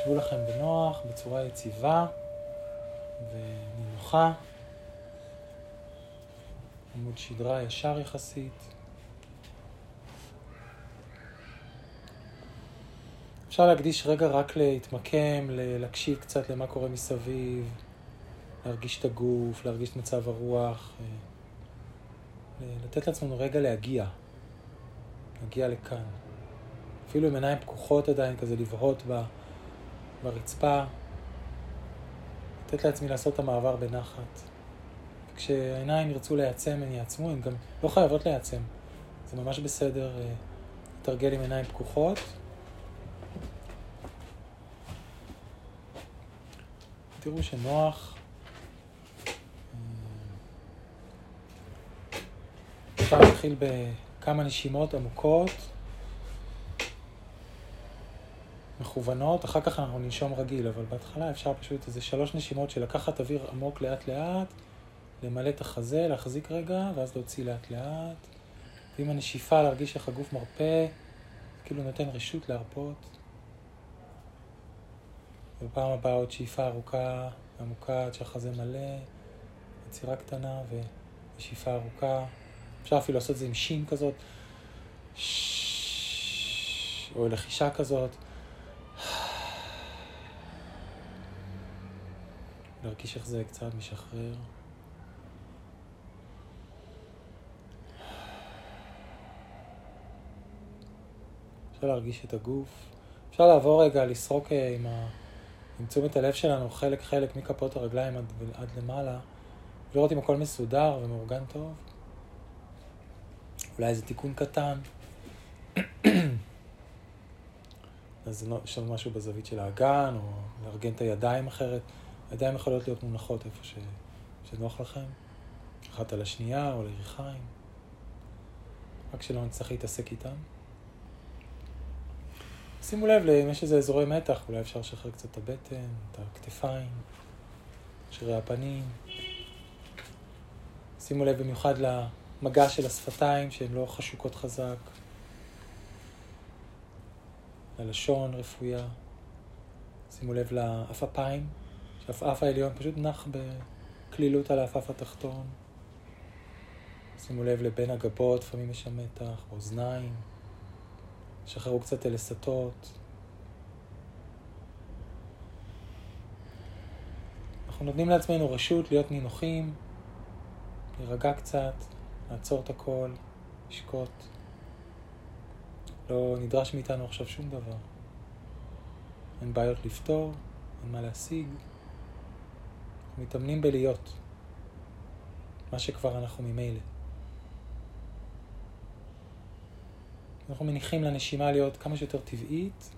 תשבו לכם בנוח, בצורה יציבה ונינוחה. עמוד שדרה ישר יחסית. אפשר להקדיש רגע רק להתמקם, להקשיב קצת למה קורה מסביב, להרגיש את הגוף, להרגיש את מצב הרוח, אה, לתת לעצמנו רגע להגיע, להגיע לכאן. אפילו עם עיניים פקוחות עדיין, כזה לבהות ברצפה, לתת לעצמי לעשות את המעבר בנחת. כשהעיניים ירצו להיעצם, הן יעצמו, הן גם לא חייבות להיעצם. זה ממש בסדר אה, לתרגל עם עיניים פקוחות. תראו שנוח. אפשר להתחיל בכמה נשימות עמוקות, מכוונות, אחר כך אנחנו ננשום רגיל, אבל בהתחלה אפשר פשוט איזה שלוש נשימות של לקחת אוויר עמוק לאט לאט, למלא את החזה, להחזיק רגע, ואז להוציא לאט לאט. ועם הנשיפה להרגיש איך הגוף מרפה, כאילו נותן רשות להרפות. ובפעם הבאה עוד שאיפה ארוכה עמוקה עד שהחזה מלא, עצירה קטנה ושאיפה ארוכה. אפשר אפילו לעשות את זה עם שין כזאת, או לחישה כזאת. להרגיש איך זה קצת משחרר. אפשר להרגיש את הגוף. אפשר לעבור רגע, לסרוק אה, עם, ה... עם תשומת הלב שלנו חלק חלק מכפות הרגליים עד, עד למעלה, לראות אם הכל מסודר ומאורגן טוב. אולי איזה תיקון קטן. אז לא, יש לנו משהו בזווית של האגן, או לארגן את הידיים אחרת. הידיים יכולות להיות מונחות איפה ש... שנוח לכם, אחת על השנייה או לירכיים, רק שלא נצטרך להתעסק איתם. שימו לב אם יש איזה אזורי מתח, אולי אפשר לשחרר קצת את הבטן, את הכתפיים, שרירי הפנים. שימו לב במיוחד למגע של השפתיים, שהן לא חשוקות חזק. ללשון רפויה. שימו לב לעפפיים, שהעפעף העליון פשוט נח בקלילות על העפעף התחתון. שימו לב לבין הגבות, לפעמים יש שם מתח, אוזניים. שחררו קצת הלסתות. אנחנו נותנים לעצמנו רשות להיות נינוחים, להירגע קצת, לעצור את הכל, לשקוט. לא נדרש מאיתנו עכשיו שום דבר. אין בעיות לפתור, אין מה להשיג. אנחנו מתאמנים בלהיות, מה שכבר אנחנו ממילא. אנחנו מניחים לנשימה להיות כמה שיותר טבעית.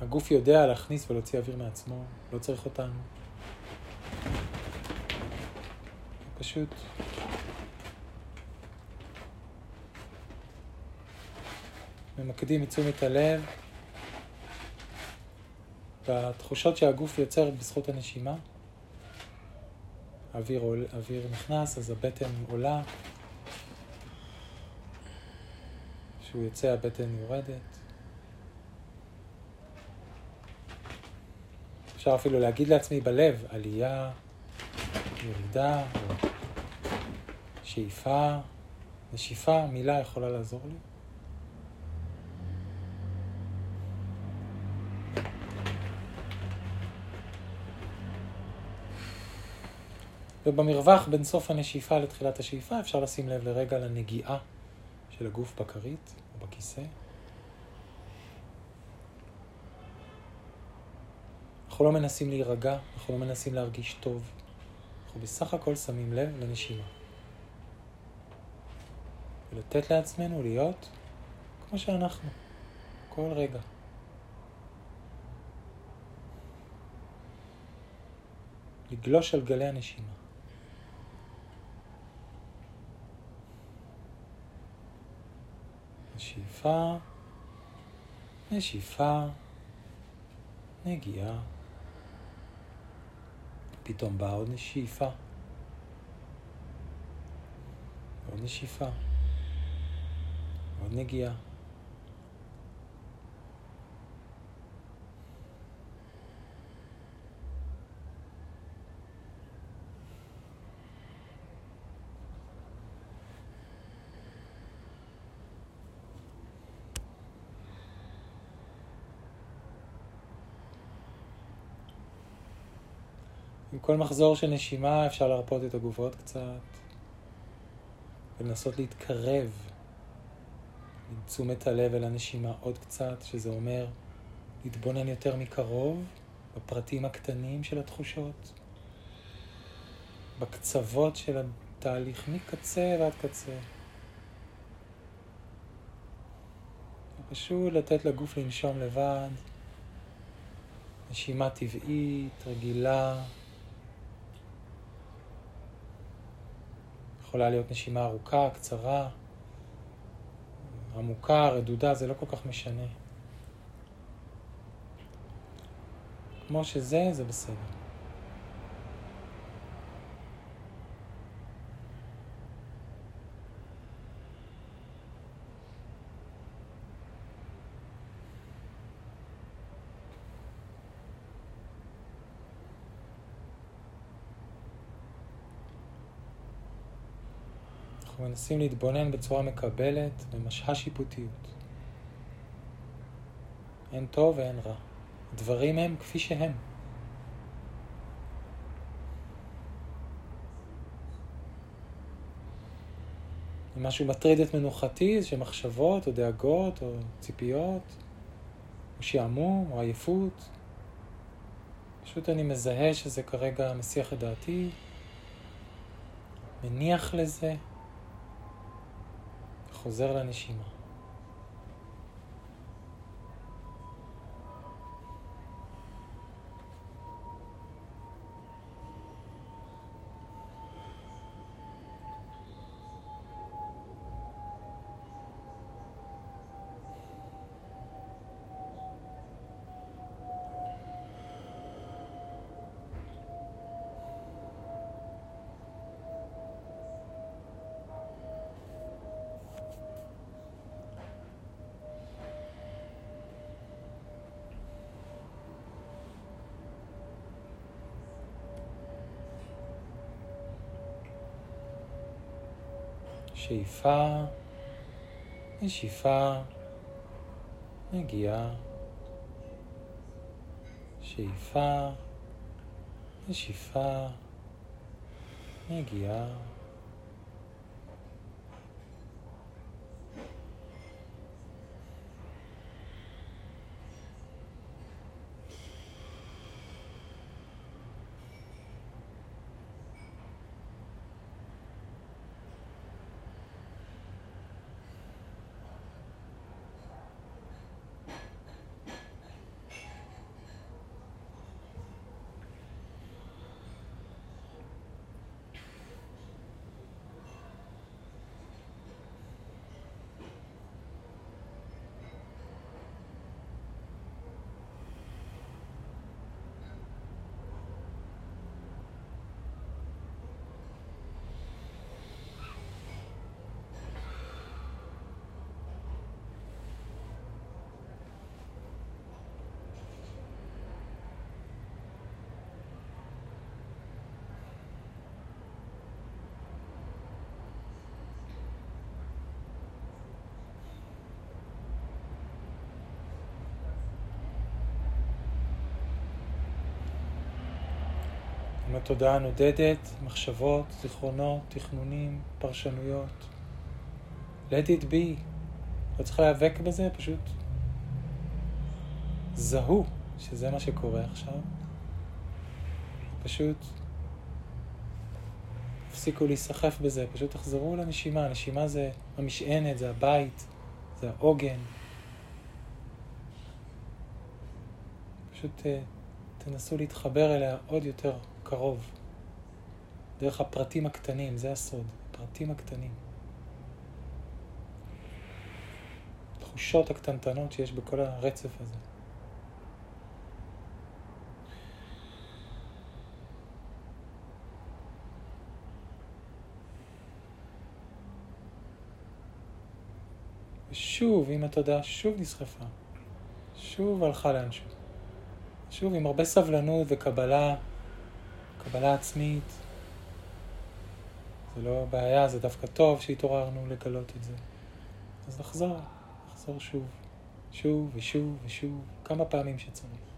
הגוף יודע להכניס ולהוציא אוויר מעצמו, לא צריך אותנו. פשוט ממקדים את תשומת הלב בתחושות שהגוף יוצר בזכות הנשימה. אוויר, אוויר נכנס, אז הבטן עולה, כשהוא יוצא הבטן יורדת. אפשר אפילו להגיד לעצמי בלב, עלייה, ירידה, שאיפה, נשיפה, מילה יכולה לעזור לי. ובמרווח בין סוף הנשיפה לתחילת השאיפה אפשר לשים לב לרגע לנגיעה של הגוף בכרית או בכיסא. אנחנו לא מנסים להירגע, אנחנו לא מנסים להרגיש טוב. אנחנו בסך הכל שמים לב לנשימה. ולתת לעצמנו להיות כמו שאנחנו, כל רגע. לגלוש על גלי הנשימה. נשיפה, נשיפה, נגיעה. פתאום באה עוד נשיפה. עוד נשיפה. עוד נגיעה. עם כל מחזור של נשימה אפשר להרפות את הגוף קצת, ולנסות להתקרב עם תשומת הלב אל הנשימה עוד קצת, שזה אומר להתבונן יותר מקרוב בפרטים הקטנים של התחושות, בקצוות של התהליך מקצה ועד קצה. פשוט לתת לגוף לנשום לבד, נשימה טבעית, רגילה. יכולה להיות נשימה ארוכה, קצרה, עמוקה, רדודה, זה לא כל כך משנה. כמו שזה, זה בסדר. אנחנו מנסים להתבונן בצורה מקבלת, במשהה שיפוטיות. אין טוב ואין רע. דברים הם כפי שהם. אם משהו מטריד את מנוחתי, זה שמחשבות או דאגות או ציפיות, או שעמום או עייפות. פשוט אני מזהה שזה כרגע מסיח את דעתי, מניח לזה, חוזר לנשימה. שאיפה, נשיפה, נגיעה, שאיפה, נשיפה, נגיעה. עם התודעה נודדת, מחשבות, זיכרונות, תכנונים, פרשנויות. let it be. לא צריך להיאבק בזה, פשוט זהו שזה מה שקורה עכשיו. פשוט תפסיקו להיסחף בזה, פשוט תחזרו לנשימה. הנשימה זה המשענת, זה הבית, זה העוגן. פשוט uh, תנסו להתחבר אליה עוד יותר קרוב. דרך הפרטים הקטנים, זה הסוד, הפרטים הקטנים. התחושות הקטנטנות שיש בכל הרצף הזה. ושוב, אם התודעה שוב נסחפה, שוב הלכה לאנשהו. שוב, עם הרבה סבלנות וקבלה קבלה עצמית. זה לא בעיה, זה דווקא טוב שהתעוררנו לגלות את זה. אז נחזור, נחזור שוב. שוב ושוב ושוב, כמה פעמים שצריך.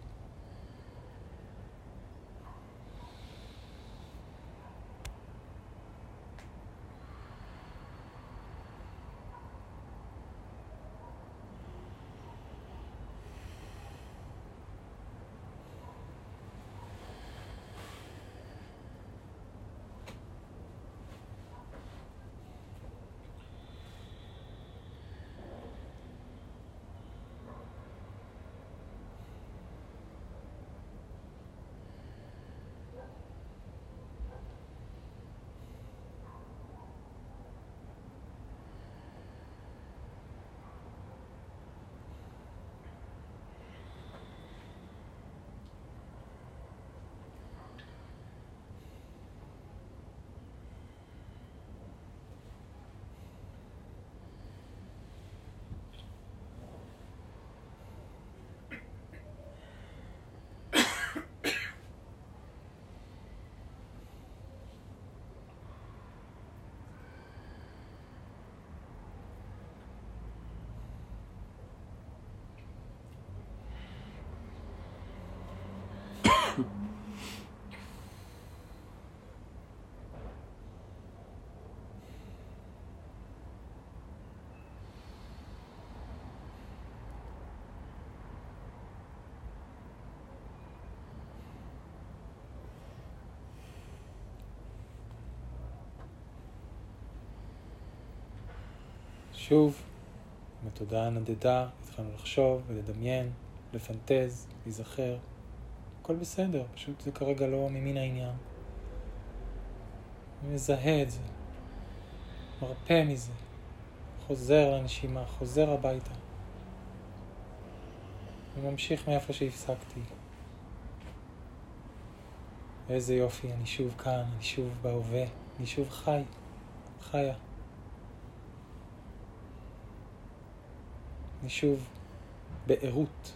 שוב, עם התודעה הנדדה, התחלנו לחשוב ולדמיין, לפנטז, להיזכר. הכל בסדר, פשוט זה כרגע לא ממין העניין. אני מזהה את זה, מרפא מזה, חוזר לנשימה, חוזר הביתה. וממשיך מאיפה שהפסקתי. איזה יופי, אני שוב כאן, אני שוב בהווה, אני שוב חי, חיה. אני שוב בערות.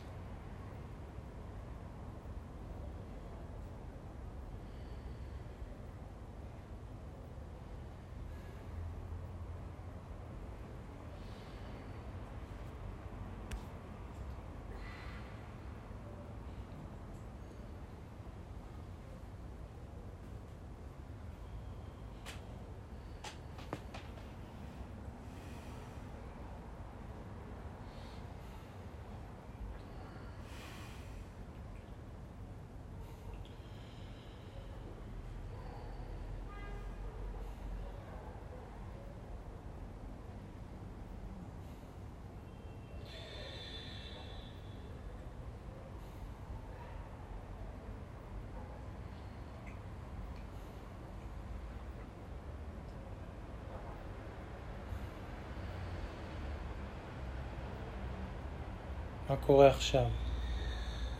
מה קורה עכשיו?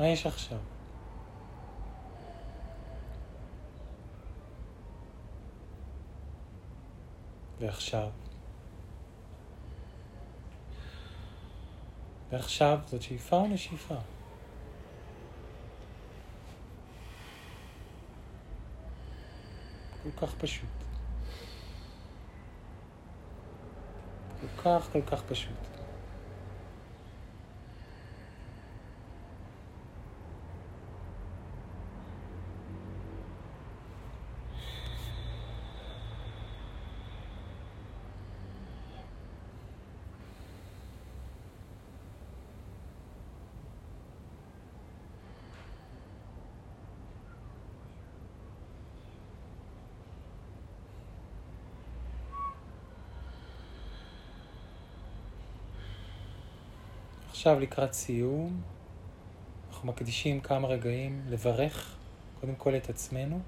מה יש עכשיו? ועכשיו? ועכשיו זאת שאיפה או נשיפה? כל כך פשוט. כל כך כל כך פשוט. עכשיו לקראת סיום, אנחנו מקדישים כמה רגעים לברך קודם כל את עצמנו.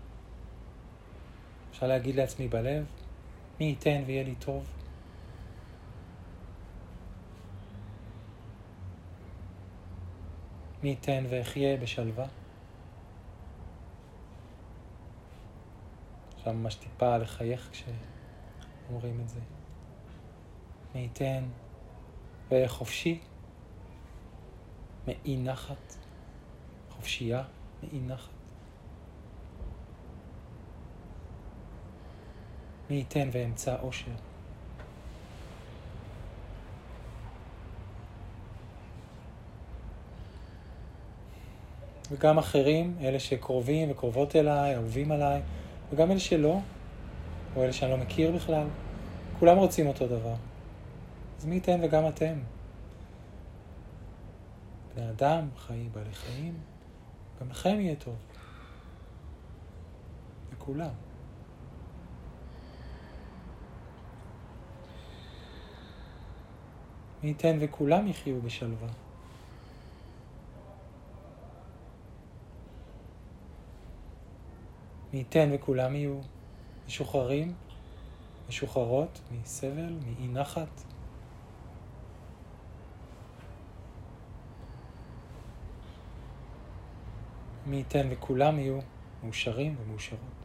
אפשר להגיד לעצמי בלב, מי ייתן ויהיה לי טוב. מי ייתן ואחיה בשלווה. עכשיו ממש טיפה לחייך כשאומרים את זה. מי ייתן ואהיה חופשי. מאי נחת, חופשייה, מאי נחת. מי ייתן ואמצא אושר. וגם אחרים, אלה שקרובים וקרובות אליי, אהובים עליי, וגם אלה שלא, או אלה שאני לא מכיר בכלל, כולם רוצים אותו דבר. אז מי ייתן וגם אתם. בני אדם, חיים, בעלי חיים, גם לכם יהיה טוב. לכולם. מי ייתן וכולם יחיו בשלווה. מי ייתן וכולם יהיו משוחררים, משוחררות מסבל, מאי נחת. מי ייתן וכולם יהיו מאושרים ומאושרות.